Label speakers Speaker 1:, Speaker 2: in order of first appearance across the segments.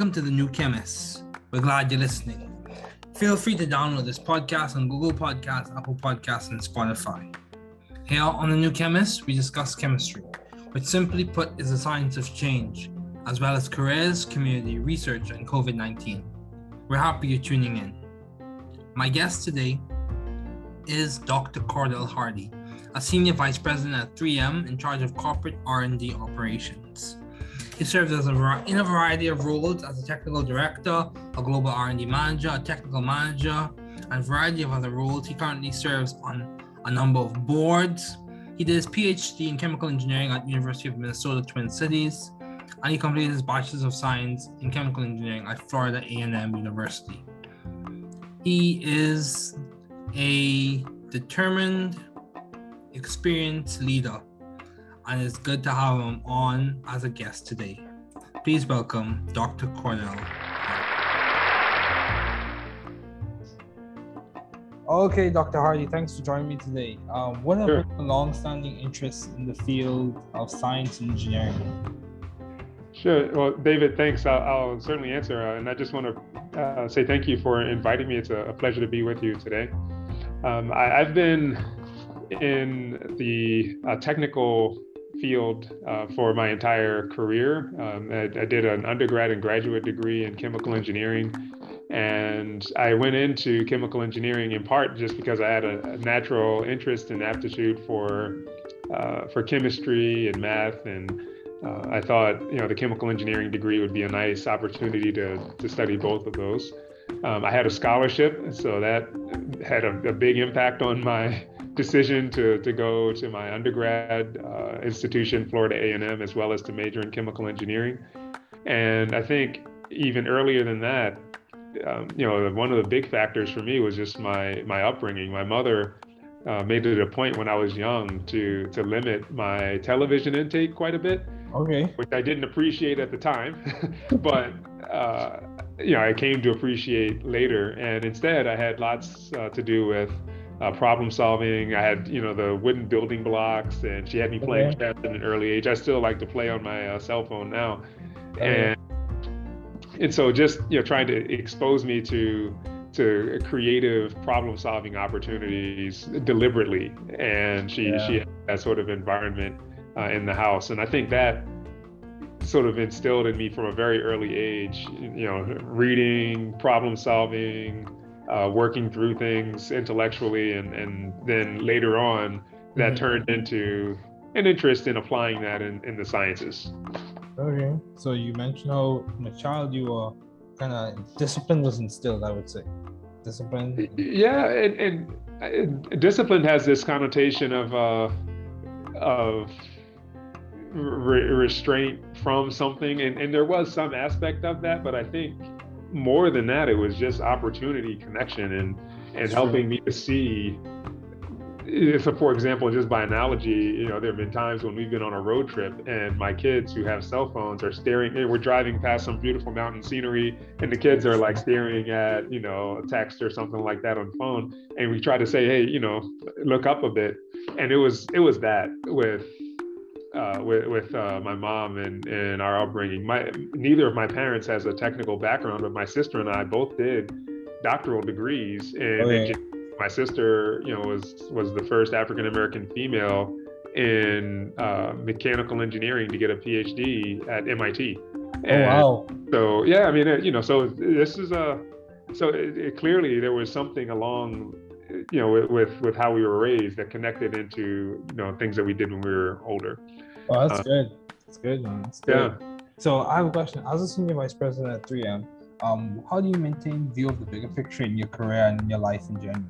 Speaker 1: Welcome to The New Chemists. We're glad you're listening. Feel free to download this podcast on Google Podcasts, Apple Podcasts, and Spotify. Here on The New Chemists, we discuss chemistry, which simply put is the science of change, as well as careers, community, research, and COVID 19. We're happy you're tuning in. My guest today is Dr. Cordell Hardy, a senior vice president at 3M in charge of corporate R&D operations. He serves as a, in a variety of roles as a technical director, a global R&D manager, a technical manager, and a variety of other roles. He currently serves on a number of boards. He did his PhD in chemical engineering at University of Minnesota Twin Cities, and he completed his Bachelor's of Science in Chemical Engineering at Florida A&M University. He is a determined, experienced leader, and it's good to have him on as a guest today. Please welcome Dr. Cordell. Okay, Dr. Hardy, thanks for joining me today. Um, what are sure. your long-standing interests in the field of science and engineering?
Speaker 2: Sure. Well, David, thanks. I'll, I'll certainly answer. Uh, and I just want to uh, say thank you for inviting me. It's a, a pleasure to be with you today. Um, I, have been in the uh, technical field uh, for my entire career. Um, I, I, did an undergrad and graduate degree in chemical engineering. And I went into chemical engineering in part just because I had a, a natural interest and aptitude for uh, for chemistry and math and uh, I thought, you know, the chemical engineering degree would be a nice opportunity to, to study both of those. Um, I had a scholarship, so that had a, a, big impact on my decision to, to go to my undergrad uh, institution, Florida A&M, as well as to major in chemical engineering. And I think even earlier than that, um, you know, one of the big factors for me was just my my upbringing. My mother uh, made it a point when I was young to to limit my television intake quite a bit.
Speaker 1: Okay.
Speaker 2: Which I didn't appreciate at the time, but uh, you know I came to appreciate later. And instead, I had lots uh, to do with uh, problem solving. I had you know the wooden building blocks, and she had me playing chess at an early age. I still like to play on my uh, cell phone now, okay. and and so just you know trying to expose me to to creative problem solving opportunities deliberately and she yeah. she had that sort of environment uh, in the house. And I think that sort of instilled in me from a very early age, you know, reading, problem solving, uh, working through things intellectually. And, and then later on, that mm-hmm. turned into an interest in applying that in, in the sciences.
Speaker 1: Okay. So you mentioned how from a child you were kind of discipline was instilled, I would say. Discipline.
Speaker 2: Yeah. And, and, and discipline has this connotation of, uh, of re- restraint from something and, and there was some aspect of that but i think more than that it was just opportunity connection and and helping me to see so for example just by analogy you know there have been times when we've been on a road trip and my kids who have cell phones are staring we're driving past some beautiful mountain scenery and the kids are like staring at you know a text or something like that on phone and we try to say hey you know look up a bit. And it was it was that with uh, with, with uh, my mom and, and our upbringing. My neither of my parents has a technical background, but my sister and I both did doctoral degrees And oh, My sister, you know, was was the first African American female in uh, mechanical engineering to get a PhD at MIT.
Speaker 1: And oh wow!
Speaker 2: So yeah, I mean, you know, so this is a so it, it clearly there was something along you know with, with, with how we were raised that connected into you know things that we did when we were older
Speaker 1: oh that's uh, good that's good man that's good. yeah so i have a question as a senior vice president at 3m um, how do you maintain view of the bigger picture in your career and in your life in general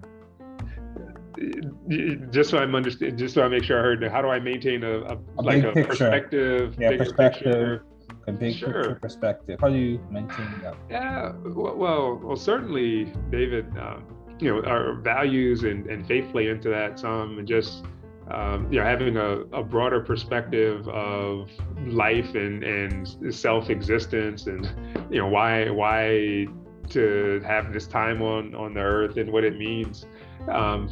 Speaker 2: just so I'm understand, just so I make sure I heard. How do I maintain a, a, a like a picture. perspective?
Speaker 1: Yeah, perspective. Picture? A big sure. picture perspective. How do you maintain that?
Speaker 2: Yeah, well, well, certainly, David. Um, you know our values and, and faith play into that some and just um, you know having a, a broader perspective of life and and self-existence and you know why why to have this time on on the earth and what it means. Um,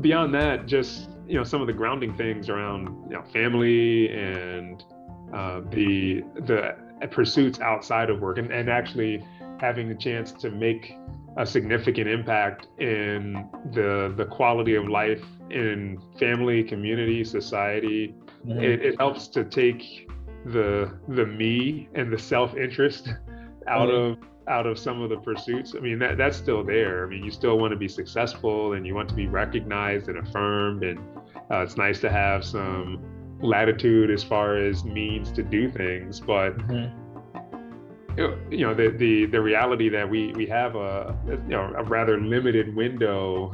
Speaker 2: beyond that just you know some of the grounding things around you know family and uh, the the pursuits outside of work and, and actually having the chance to make a significant impact in the the quality of life in family, community, society. Mm-hmm. It, it, helps to take the the me and the self interest out mm-hmm. of out of some of the pursuits. I mean that that's still there. I mean you still want to be successful and you want to be recognized and affirmed, and uh, it's nice to have some latitude as far as means to do things, but. Mm-hmm you know the the the reality that we we have a you know a rather limited window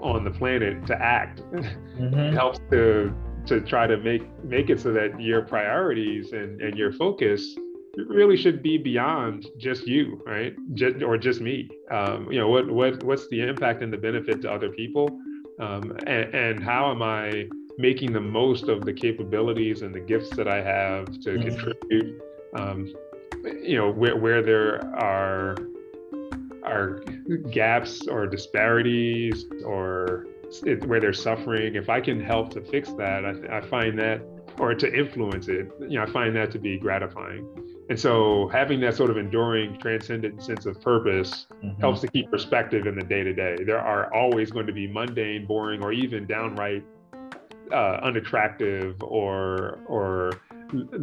Speaker 2: on the planet to act mm-hmm. helps to to try to make make it so that your priorities and and your focus really should be beyond just you right just, or just me um, you know what what what's the impact and the benefit to other people um, and, and how am i making the most of the capabilities and the gifts that i have to mm-hmm. contribute um, you know where, where there are are gaps or disparities or it, where they're suffering if i can help to fix that I, I find that or to influence it you know i find that to be gratifying and so having that sort of enduring transcendent sense of purpose mm-hmm. helps to keep perspective in the day to day there are always going to be mundane boring or even downright uh, unattractive or or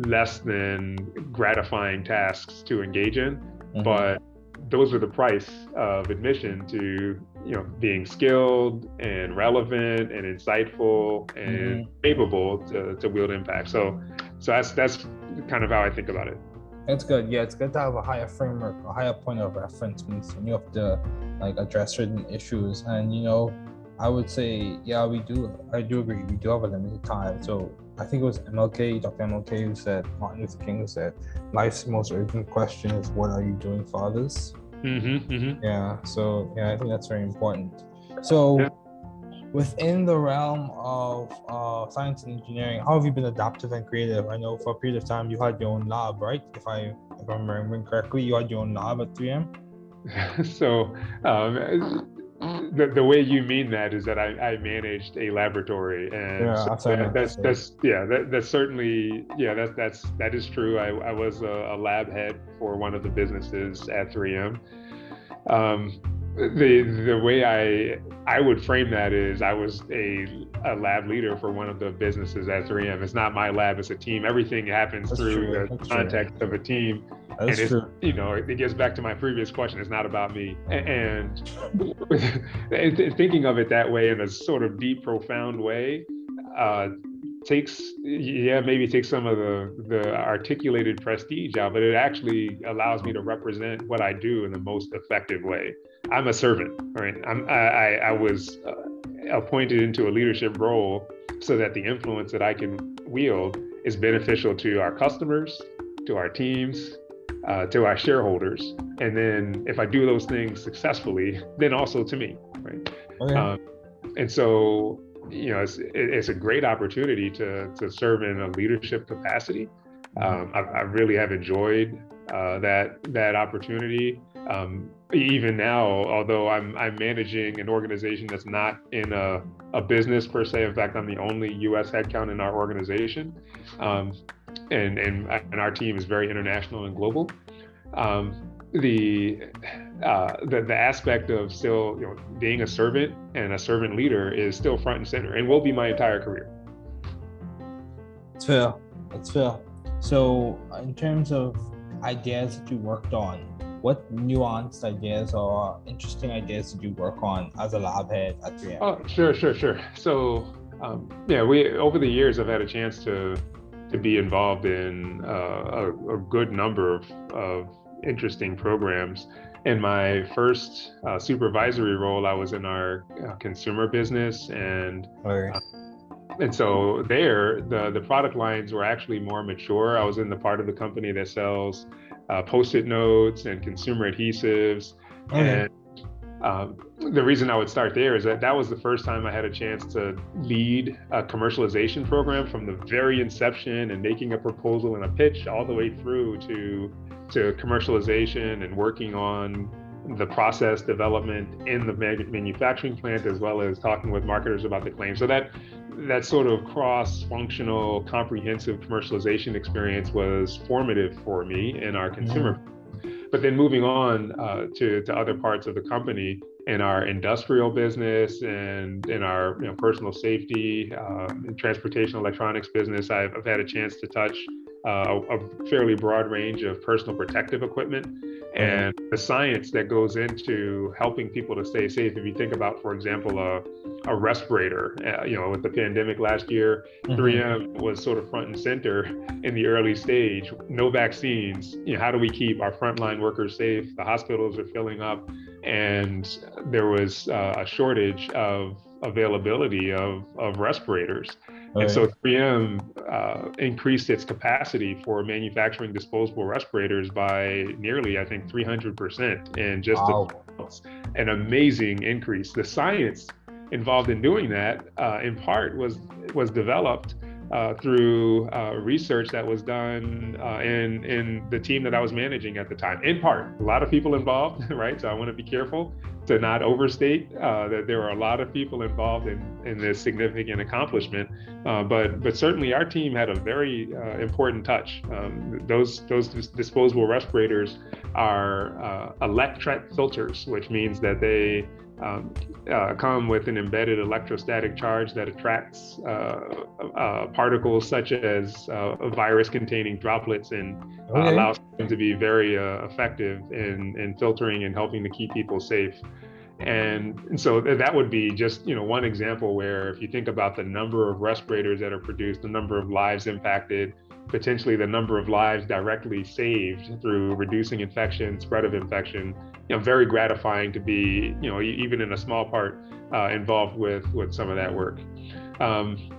Speaker 2: less than gratifying tasks to engage in, mm-hmm. but those are the price of admission to you know being skilled and relevant and insightful and mm-hmm. capable to, to wield impact. So so that's that's kind of how I think about it.
Speaker 1: It's good. Yeah, it's good to have a higher framework, a higher point of reference when you have to like address certain issues. And you know, I would say, yeah, we do. I do agree. We do have a limited time. So I think it was MLK, Dr. MLK, who said, Martin Luther King who said, life's most urgent question is, what are you doing for others? Mm-hmm, mm-hmm. Yeah. So yeah, I think that's very important. So. Yeah. Within the realm of uh, science and engineering, how have you been adaptive and creative? I know for a period of time you had your own lab, right? If I if I'm remembering correctly, you had your own lab at 3M.
Speaker 2: so um, the, the way you mean that is that I, I managed a laboratory and yeah, so that, that's that's yeah that, that's certainly yeah that's that's that is true. I, I was a, a lab head for one of the businesses at 3M um, the the way I I would frame that is I was a, a lab leader for one of the businesses at 3M. It's not my lab; it's a team. Everything happens That's through true. the That's context true. of a team. That's and true. you know, it gets back to my previous question. It's not about me. And, and thinking of it that way in a sort of deep, profound way, uh, takes yeah maybe takes some of the the articulated prestige out but it actually allows me to represent what i do in the most effective way i'm a servant right i'm i i was uh, appointed into a leadership role so that the influence that i can wield is beneficial to our customers to our teams uh, to our shareholders and then if i do those things successfully then also to me right okay. um, and so you know, it's, it's a great opportunity to, to serve in a leadership capacity. Mm-hmm. Um, I, I, really have enjoyed uh, that that opportunity. Um, even now, although I'm I'm managing an organization that's not in a, a business per se. In fact, I'm the only U.S. headcount in our organization, um, and and and our team is very international and global. Um, the uh, the, the aspect of still you know being a servant and a servant leader is still front and center and will be my entire career
Speaker 1: it's fair it's fair so in terms of ideas that you worked on what nuanced ideas or interesting ideas did you work on as a lab head at 3M?
Speaker 2: Oh, sure, sure, sure. So, um, yeah, we over the years I've had a chance to to be involved in uh, a, a, good number of, of interesting programs in my first uh, supervisory role, I was in our uh, consumer business, and uh, and so there, the the product lines were actually more mature. I was in the part of the company that sells uh, post-it notes and consumer adhesives, okay. and um, the reason I would start there is that that was the first time I had a chance to lead a commercialization program from the very inception and making a proposal and a pitch all the way through to to commercialization and working on the process development in the manufacturing plant as well as talking with marketers about the claim so that that sort of cross-functional, comprehensive commercialization experience was formative for me in our consumer. Mm-hmm. But then moving on uh, to to other parts of the company in our industrial business and in our you know, personal safety, uh, transportation electronics business, I've, I've, had a chance to touch uh, a, fairly broad range of personal protective equipment mm-hmm. and the science that goes into helping people to stay safe. If you think about, for example, a, a respirator, uh, you know, with the pandemic last year, mm-hmm. 3M was sort of front and center in the early stage. No vaccines. You know, how do we keep our frontline workers safe? The hospitals are filling up, and there was uh, a shortage of availability of, of respirators. And so 3M uh, increased its capacity for manufacturing disposable respirators by nearly, I think, 300% in just wow. a, an amazing increase. The science involved in doing that, uh, in part, was was developed uh, through uh, research that was done uh, in in the team that I was managing at the time. In part, a lot of people involved, right? So I want to be careful to not overstate uh, that there are a lot of people involved in in this significant accomplishment. Uh, but but certainly our team had a very uh, important touch. Um, those those disposable respirators are electret filters, which means that they um, uh, come with an embedded electrostatic charge that attracts uh, uh, particles such as uh, virus containing droplets and okay. allows them to be very uh, effective in, in filtering and helping to keep people safe. And, and so that would be just you know one example where if you think about the number of respirators that are produced, the number of lives impacted, potentially the number of lives directly saved through reducing infection, spread of infection. You know, very gratifying to be, you know, even in a small part uh, involved with with some of that work. Um,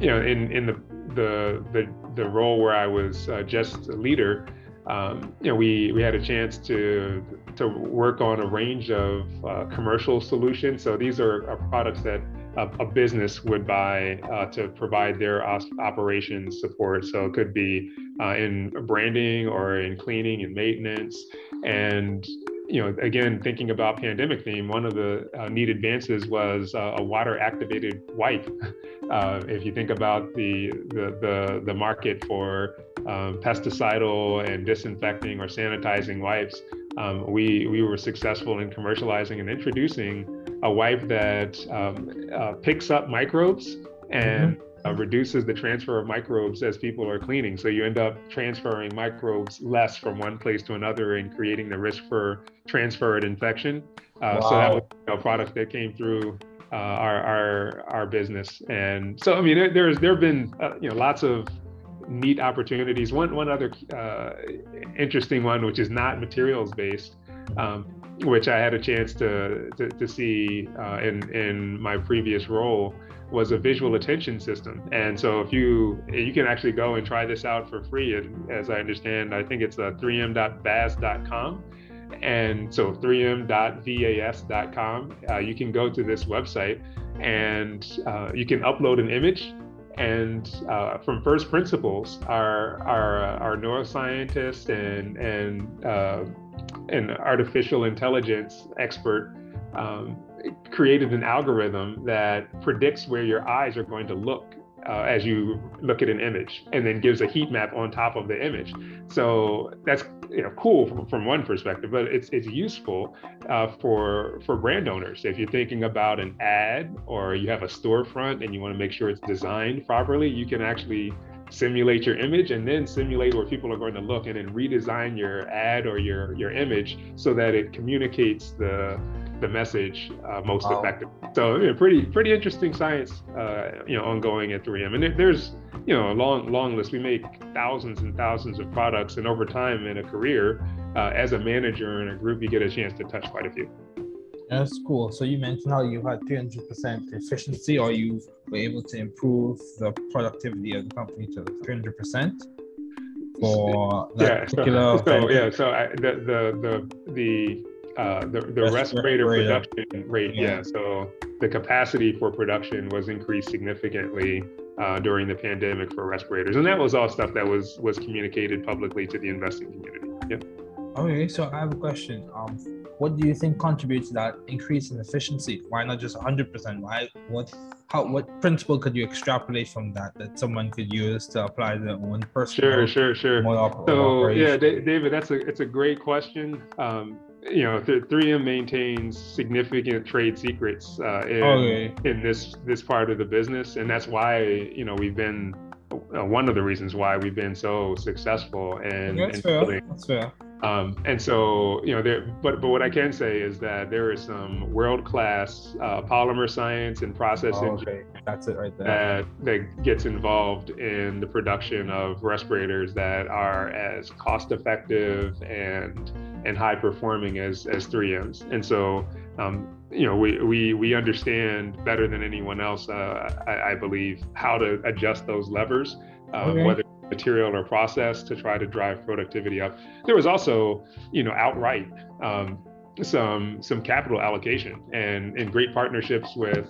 Speaker 2: you know, in in the the the, the role where I was uh, just a leader, um, you know, we we had a chance to to work on a range of uh, commercial solutions. So these are, are products that a, a business would buy uh, to provide their operations support. So it could be uh, in branding or in cleaning and maintenance. And you know, again, thinking about pandemic theme, one of the uh, neat advances was uh, a water activated wipe. Uh, if you think about the, the, the, the market for um, pesticidal and disinfecting or sanitizing wipes, um, we, we were successful in commercializing and introducing a wipe that um, uh, picks up microbes and mm-hmm. uh, reduces the transfer of microbes as people are cleaning. So you end up transferring microbes less from one place to another and creating the risk for transfer and infection. Uh, wow. So that was a product that came through uh, our, our our business. And so I mean, there, there's there have been uh, you know lots of neat opportunities. One one other uh, interesting one, which is not materials based. Um, which I had a chance to to, to see uh, in in my previous role, was a visual attention system. And so if you you can actually go and try this out for free, and as I understand, I think it's uh, 3m.vas.com. And so 3m.vas.com, uh, you can go to this website and uh, you can upload an image and uh, from first principles, our our, our neuroscientists and and uh, an artificial intelligence expert um, created an algorithm that predicts where your eyes are going to look uh, as you look at an image and then gives a heat map on top of the image. So that's you know cool from, from one perspective, but it's it's useful uh, for for brand owners. If you're thinking about an ad or you have a storefront and you want to make sure it's designed properly, you can actually simulate your image and then simulate where people are going to look and then redesign your ad or your your image so that it communicates the the message uh, most wow. effective. So yeah, pretty pretty interesting science, uh, you know, ongoing at 3M. And there's you know a long long list. We make thousands and thousands of products, and over time in a career, uh, as a manager in a group, you get a chance to touch quite a few.
Speaker 1: That's cool. So you mentioned how you had 300% efficiency, or you were able to improve the productivity of the company to 300% for
Speaker 2: yeah,
Speaker 1: particular.
Speaker 2: So, so yeah, so I, the the the the uh, the, the respirator production rate, yeah. yeah. So the capacity for production was increased significantly uh, during the pandemic for respirators, and that was all stuff that was was communicated publicly to the investing community. Yeah.
Speaker 1: Okay, so I have a question. Um, what do you think contributes to that increase in efficiency? Why not just 100%? Why what how what principle could you extrapolate from that that someone could use to apply their own personal?
Speaker 2: Sure, sure, sure. so yeah, David, that's a it's a great question. Um, you know, 3M maintains significant trade secrets uh, in, okay. in this this part of the business, and that's why you know we've been uh, one of the reasons why we've been so successful and
Speaker 1: that's fair. Building, that's fair.
Speaker 2: Um, and so, you know, there, but but what I can say is that there is some world-class uh, polymer science and process
Speaker 1: oh, okay. That's it right there.
Speaker 2: that that gets involved in the production of respirators that are as cost-effective and and high-performing as as 3Ms. And so, um, you know, we we we understand better than anyone else, uh, I, I, believe, how to adjust those levers, uh, okay. whether material or process to try to drive productivity up. There was also, you know, outright um, some some capital allocation and and great partnerships with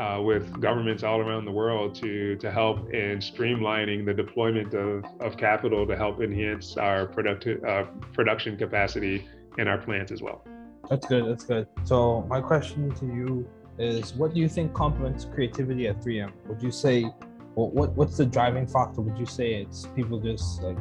Speaker 2: uh, with governments all around the world to to help in streamlining the deployment of, of capital to help enhance our productive uh, production capacity in our plants as well.
Speaker 1: That's good. That's good. So my question to you is, what do you think complements creativity at 3M? Would you say what, what what's the driving factor? Would you say it's people just like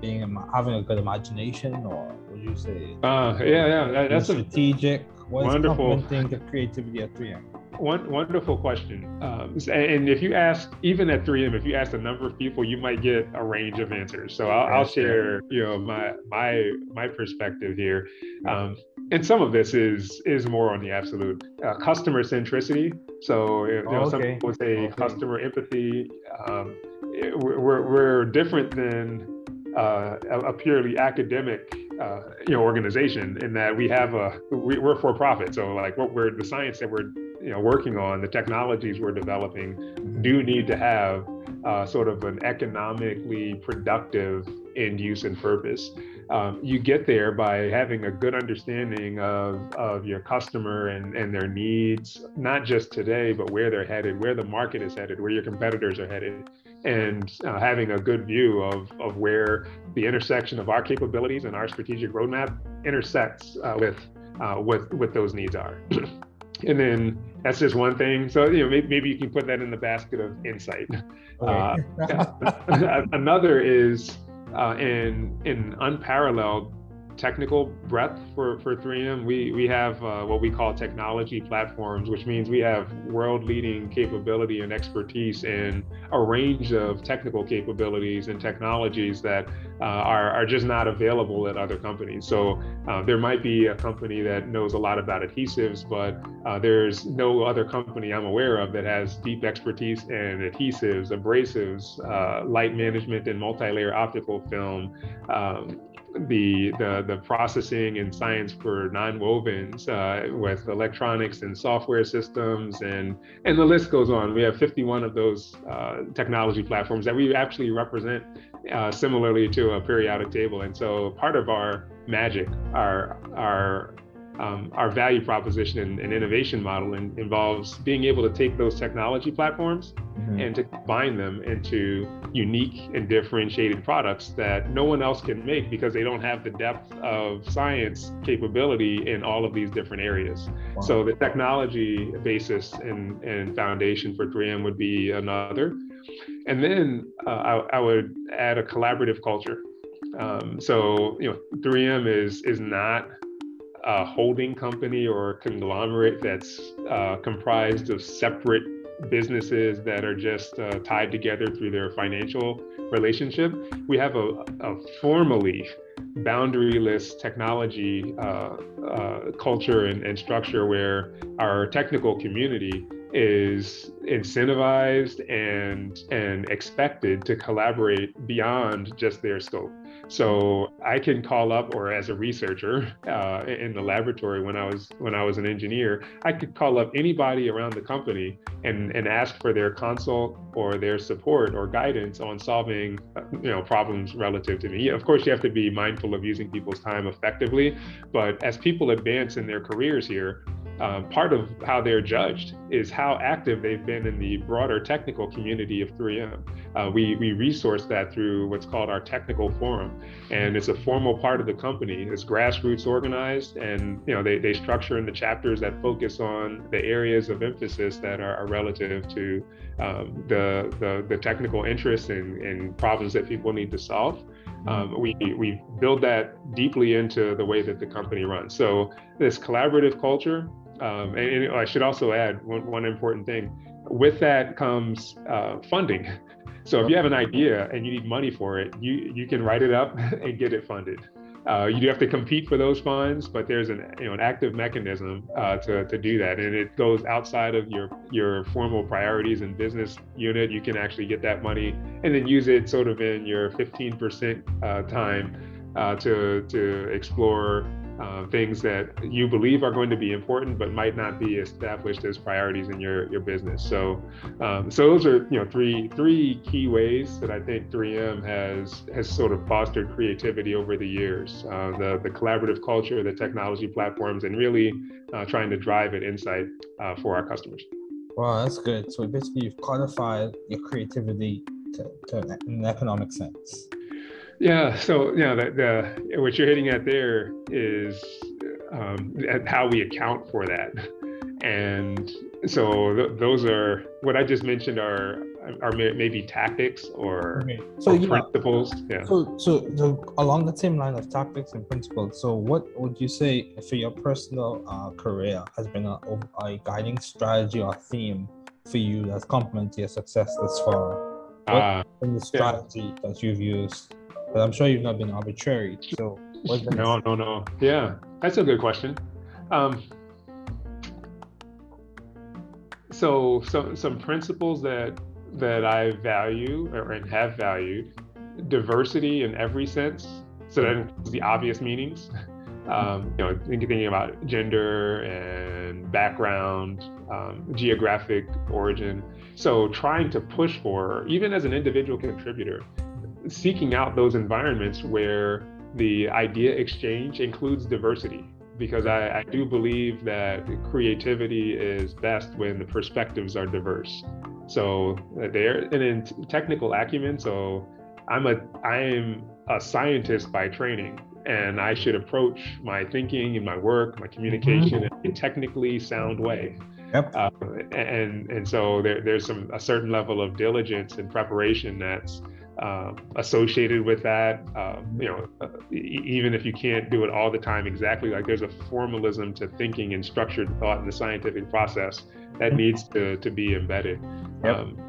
Speaker 1: being having a good imagination, or would you say?
Speaker 2: Uh, yeah, yeah, that's
Speaker 1: strategic. What wonderful. thing the creativity at 3M?
Speaker 2: One wonderful question. Um, and if you ask, even at 3M, if you ask a number of people, you might get a range of answers. So I'll, I'll share, you know, my my my perspective here. Um, and some of this is is more on the absolute uh, customer centricity. So you know, okay. some people say okay. customer empathy. Um, we're we're different than uh, a, purely academic uh, you know organization in that we have a we, are for profit. So like what we're the science that we're you know working on, the technologies we're developing, mm-hmm. do need to have uh, sort of an economically productive end use and purpose um, you get there by having a good understanding of, of your customer and, and their needs, not just today, but where they're headed, where the market is headed, where your competitors are headed, and uh, having a good view of, of where the intersection of our capabilities and our strategic roadmap intersects uh, with, uh, with, with those needs are. and then that's just one thing. So you know maybe, maybe, you can put that in the basket of insight. Okay. Uh, another is uh, in in unparalleled technical breadth for, for 3M. We, we have uh, what we call technology platforms, which means we have world leading capability and expertise in a range of technical capabilities and technologies that uh, are, are just not available at other companies. So uh, there might be a company that knows a lot about adhesives, but uh, there's no other company I'm aware of that has deep expertise in adhesives, abrasives, uh, light management, and multi layer optical film. Um, the the the processing and science for nonwovens uh, with electronics and software systems and and the list goes on. We have 51 of those uh, technology platforms that we actually represent uh, similarly to a periodic table. And so part of our magic, our our um, our value proposition and, and innovation model in, involves being able to take those technology platforms mm-hmm. and to combine them into unique and differentiated products that no one else can make because they don't have the depth of science capability in all of these different areas. Wow. So the technology basis and, and foundation for 3M would be another. And then uh, I, I would add a collaborative culture. Um, so you know, 3M is is not a holding company or conglomerate that's uh, comprised of separate businesses that are just uh, tied together through their financial relationship. We have a, a formally boundaryless technology uh, uh, culture and, and, structure where our technical community is incentivized and and expected to collaborate beyond just their scope. So I can call up, or as a researcher uh, in the laboratory when I was when I was an engineer, I could call up anybody around the company and and ask for their consult or their support or guidance on solving uh, you know problems relative to me. Of course, you have to be mindful of using people's time effectively, but as people advance in their careers here, um, part of how they're judged is how active they've been in the broader technical community of 3M. Uh, we, we resource that through what's called our technical forum, and it's a formal part of the company. It's grassroots organized, and you know they, they structure in the chapters that focus on the areas of emphasis that are, are relative to um, the, the, the technical interests and, and problems that people need to solve. Um, we, we build that deeply into the way that the company runs. So this collaborative culture um, and, and, I should also add one, one important thing. With that comes uh, funding. So if you have an idea and you need money for it, you you can write it up and get it funded. Uh, you do have to compete for those funds, but there's an you know an active mechanism uh, to to do that, and it goes outside of your your formal priorities and business unit. You can actually get that money and then use it sort of in your 15% uh, time uh, to to explore uh, things that you believe are going to be important but might not be established as priorities in your your business. So, um, so those are you know three three key ways that I think 3M has has sort of fostered creativity over the years. Uh, the the collaborative culture, the technology platforms, and really uh, trying to drive an insight uh, for our customers.
Speaker 1: Wow, that's good. So basically, you've codified your creativity to, to an economic sense.
Speaker 2: Yeah. So yeah, the, the what you're hitting at there is um, how we account for that, and so th- those are what I just mentioned are are maybe tactics or, okay. so, or yeah. principles. Yeah.
Speaker 1: So, so so along the same line of tactics and principles. So what would you say for your personal uh, career has been a, a guiding strategy or theme for you that's complemented your success thus far? What uh, the strategy yeah. that you've used but I'm sure you've not been arbitrary. So
Speaker 2: no, no, no. Yeah, that's a good question. Um, so, so some principles that that I value or and have valued diversity in every sense. So that includes the obvious meanings. Um, you know, thinking about gender and background, um, geographic origin. So trying to push for, even as an individual contributor, seeking out those environments where the idea exchange includes diversity because I, I, do believe that creativity is best when the perspectives are diverse. So uh, there, and in technical acumen, so I'm a I am a scientist by training, and I should approach my thinking and my work, my communication, mm-hmm. in a technically sound way. Yep. Uh, and and so there, there's some a certain level of diligence and preparation that's um, associated with that. Um, you know, uh, even if you can't do it all the time exactly, like there's a formalism to thinking and structured thought in the scientific process that mm-hmm. needs to, to be embedded. Yep. Um,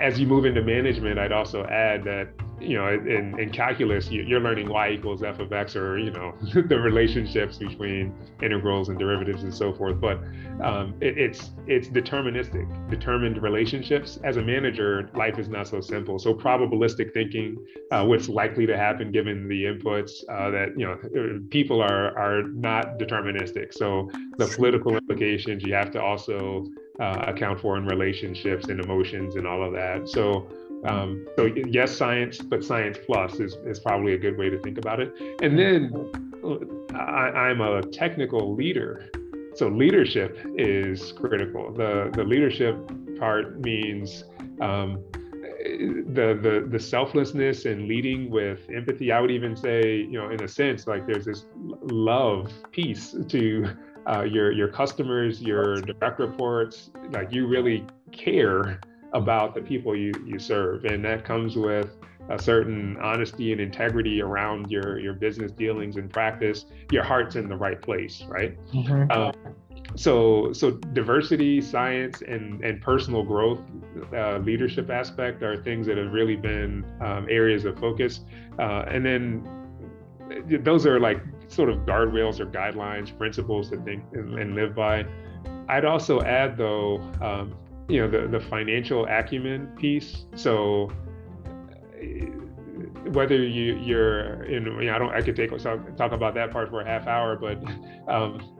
Speaker 2: as you move into management, I'd also add that you know, in, in calculus, you're learning y equals f of x, or you know, the relationships between integrals and derivatives and so forth. But um, it, it's it's deterministic, determined relationships. As a manager, life is not so simple. So probabilistic thinking, uh, what's likely to happen given the inputs uh, that you know, people are are not deterministic. So the political implications you have to also uh, account for in relationships and emotions and all of that. So um, so yes, science, but science plus is, is probably a good way to think about it. And then I, am a technical leader. So leadership is critical. The, the leadership part means um, the, the, the selflessness and leading with empathy. I would even say, you know, in a sense, like there's this love piece to uh, your, your customers, your direct reports, like you really care about the people you, you serve. And that comes with a certain honesty and integrity around your, your business dealings and practice. Your heart's in the right place, right? Mm-hmm. Um, so so diversity science and and personal growth uh, leadership aspect are things that have really been um, areas of focus uh, and then those are like sort of guardrails or guidelines principles to think and, and live by i'd also add though um, you know the the financial acumen piece. So whether you you're in, you know, I don't I could take talk, talk about that part for a half hour, but um,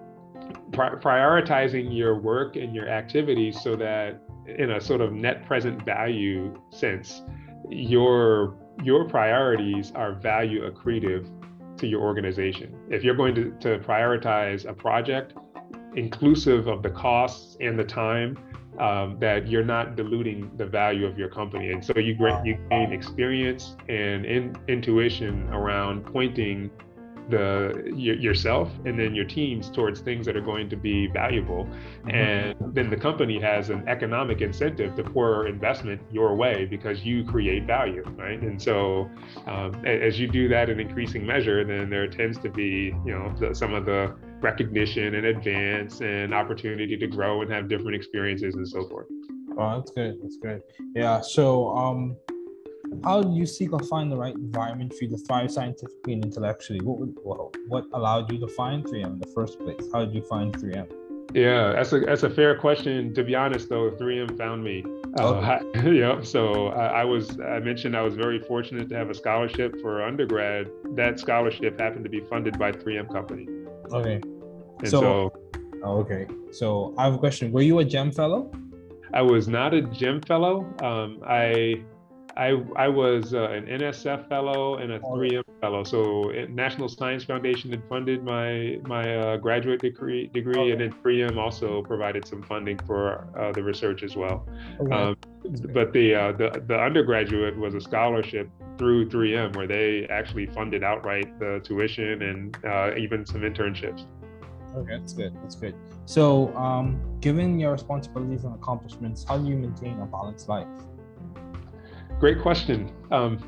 Speaker 2: pri- prioritizing your work and your activities so that in a sort of net present value sense, your your priorities are value accretive to your organization. If you're going to, to prioritize a project, inclusive of the costs and the time um, that you're not diluting the value of your company. And so you, you gain experience and in, intuition around pointing the yourself and then your teams towards things that are going to be valuable mm-hmm. and then the company has an economic incentive to pour investment your way because you create value right and so um, as you do that in increasing measure then there tends to be you know the, some of the recognition and advance and opportunity to grow and have different experiences and so forth
Speaker 1: oh that's good that's good yeah so um how did you seek or find the right environment for you to thrive scientifically and intellectually? What would, what, what allowed you to find 3M in the first place? How did you find 3M?
Speaker 2: Yeah, that's a that's a fair question. To be honest, though, 3M found me. Uh, okay. Uh, yeah, so I, I, was I mentioned I was very fortunate to have a scholarship for undergrad. That scholarship happened to be funded by 3M Company.
Speaker 1: Okay. And so, so oh, okay. So I have a question. Were you a GEM fellow?
Speaker 2: I was not a GEM fellow. Um, I I I was uh, an NSF fellow and a 3M fellow. So National Science Foundation had funded my my uh, graduate degree degree, okay. and then 3M also provided some funding for uh, the research as well. Okay. Um, but the, uh, the the undergraduate was a scholarship through 3M where they actually funded outright the tuition and uh, even some internships.
Speaker 1: Okay, that's good. That's good. So, um, given your responsibilities and accomplishments, how do you maintain a balanced life?
Speaker 2: great question. Um,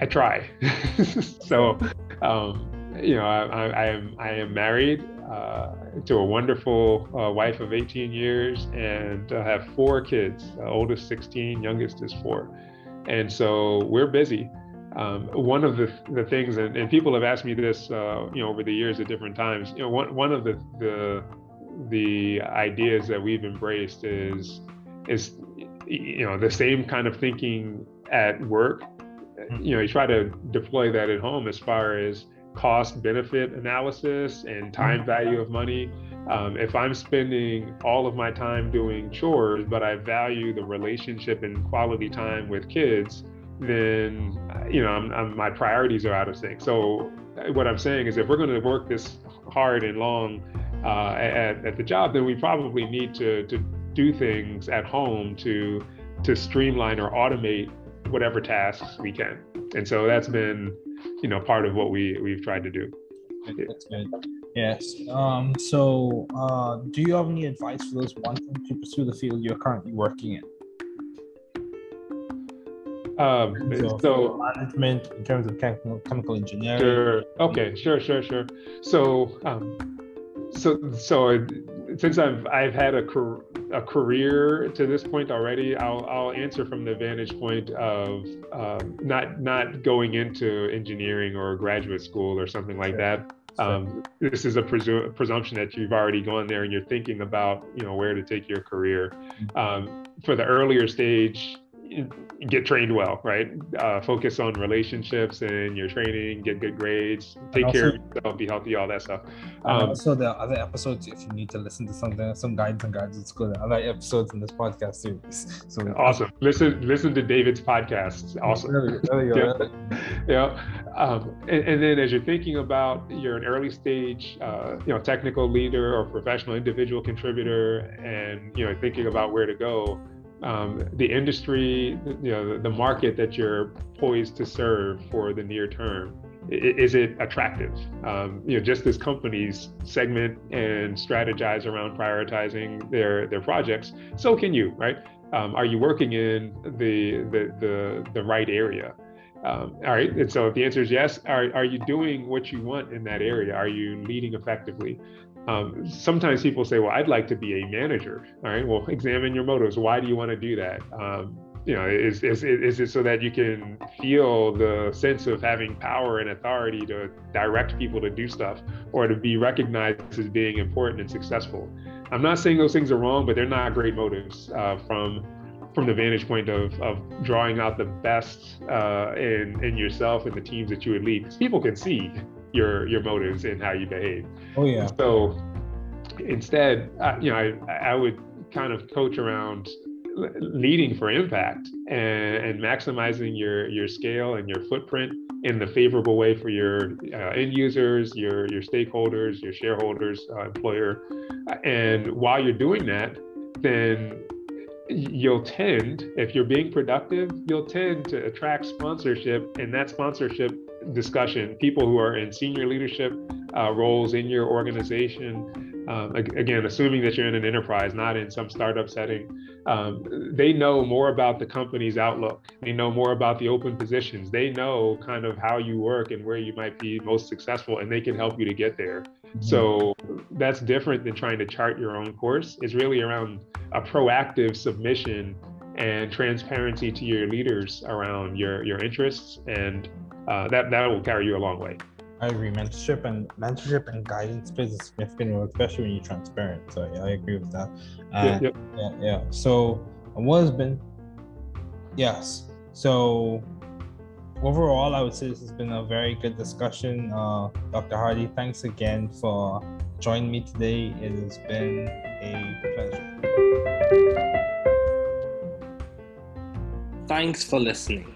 Speaker 2: I try. so, um, you know, I, I, am I am married uh, to a wonderful uh, wife of 18 years, and I have four kids. Uh, oldest 16, youngest is four, and so we're busy. Um, one of the, the things, and, and people have asked me this, uh, you know, over the years at different times. You know, one one of the the the ideas that we've embraced is is you know the same kind of thinking at work mm-hmm. you know you try to deploy that at home as far as cost benefit analysis and time mm-hmm. value of money um, if i'm spending all of my time doing chores but i value the relationship and quality time with kids then you know I'm, I'm, my priorities are out of sync so uh, what i'm saying is if we're going to work this hard and long uh, at, at the job then we probably need to, to do things at home to to streamline or automate whatever tasks we can. And so that's been, you know, part of what we we've tried to do.
Speaker 1: That's good. Yes. Um, so, uh, do you have any advice for those wanting to pursue the field you're currently working in?
Speaker 2: Um, so, so,
Speaker 1: management in terms of chemical, chemical engineering.
Speaker 2: Sure. Okay. Sure. Sure. Sure. So, um, so, so since I've I've had a a career to this point already, I'll I'll answer from the vantage point of um, not not going into engineering or graduate school or something like that. Um, this is a presu- presumption that you've already gone there and you're thinking about you know where to take your career. Mm-hmm. Um, for the earlier stage, get trained well, right? Uh, focus on relationships and your training, get good grades, take also, care of yourself, be healthy, all that stuff.
Speaker 1: Um, also, the other episodes, if you need to listen to something, some guides and guides, it's good. Other episodes in this podcast series.
Speaker 2: So awesome. Listen, listen to David's podcast. Awesome. There, there yeah. yeah. Um, and, and, then as you're thinking about you're an early stage, uh, you know, technical leader or professional individual contributor, and you know, thinking about where to go um, the industry, you know, the market that you're poised to serve for the near term. Is it attractive? Um, you know, just as companies segment and strategize around prioritizing their their projects, so can you, right? Um, are you working in the the the, the right area? Um, all right, and so if the answer is yes, are, are you doing what you want in that area? Are you leading effectively? Um, sometimes people say, well, I'd like to be a manager. All right, well, examine your motives. Why do you want to do that? Um, you know, is, is, is it so that you can feel the sense of having power and authority to direct people to do stuff or to be recognized as being important and successful? I'm not saying those things are wrong, but they're not great motives uh, from from the vantage point of, of drawing out the best uh, in, in yourself and the teams that you would lead. People can see your your motives and how you behave.
Speaker 1: Oh yeah.
Speaker 2: So instead, uh, you know, I I would kind of coach around leading for impact and, and maximizing your your scale and your footprint in the favorable way for your uh, end users, your your stakeholders, your shareholders, uh, employer. And while you're doing that, then you'll tend, if you're being productive, you'll tend to attract sponsorship, and that sponsorship discussion, people who are in senior leadership uh, roles in your organization, um, again, assuming that you're in an enterprise, not in some startup setting, um, they know more about the company's outlook. They know more about the open positions. They know kind of how you work and where you might be most successful, and they can help you to get there. Mm-hmm. So that's different than trying to chart your own course. It's really around a proactive submission and transparency to your leaders around your your interests, and uh, that that will carry you a long way.
Speaker 3: I agree. Mentorship and mentorship and guidance plays a significant role, especially when you're transparent. So yeah, I agree with that. Uh, yep, Yeah, yeah. So what has been? Yes. So overall, I would say this has been a very good discussion. Uh, Dr. Hardy, thanks again for joining me today. It has been a pleasure.
Speaker 1: Thanks for listening.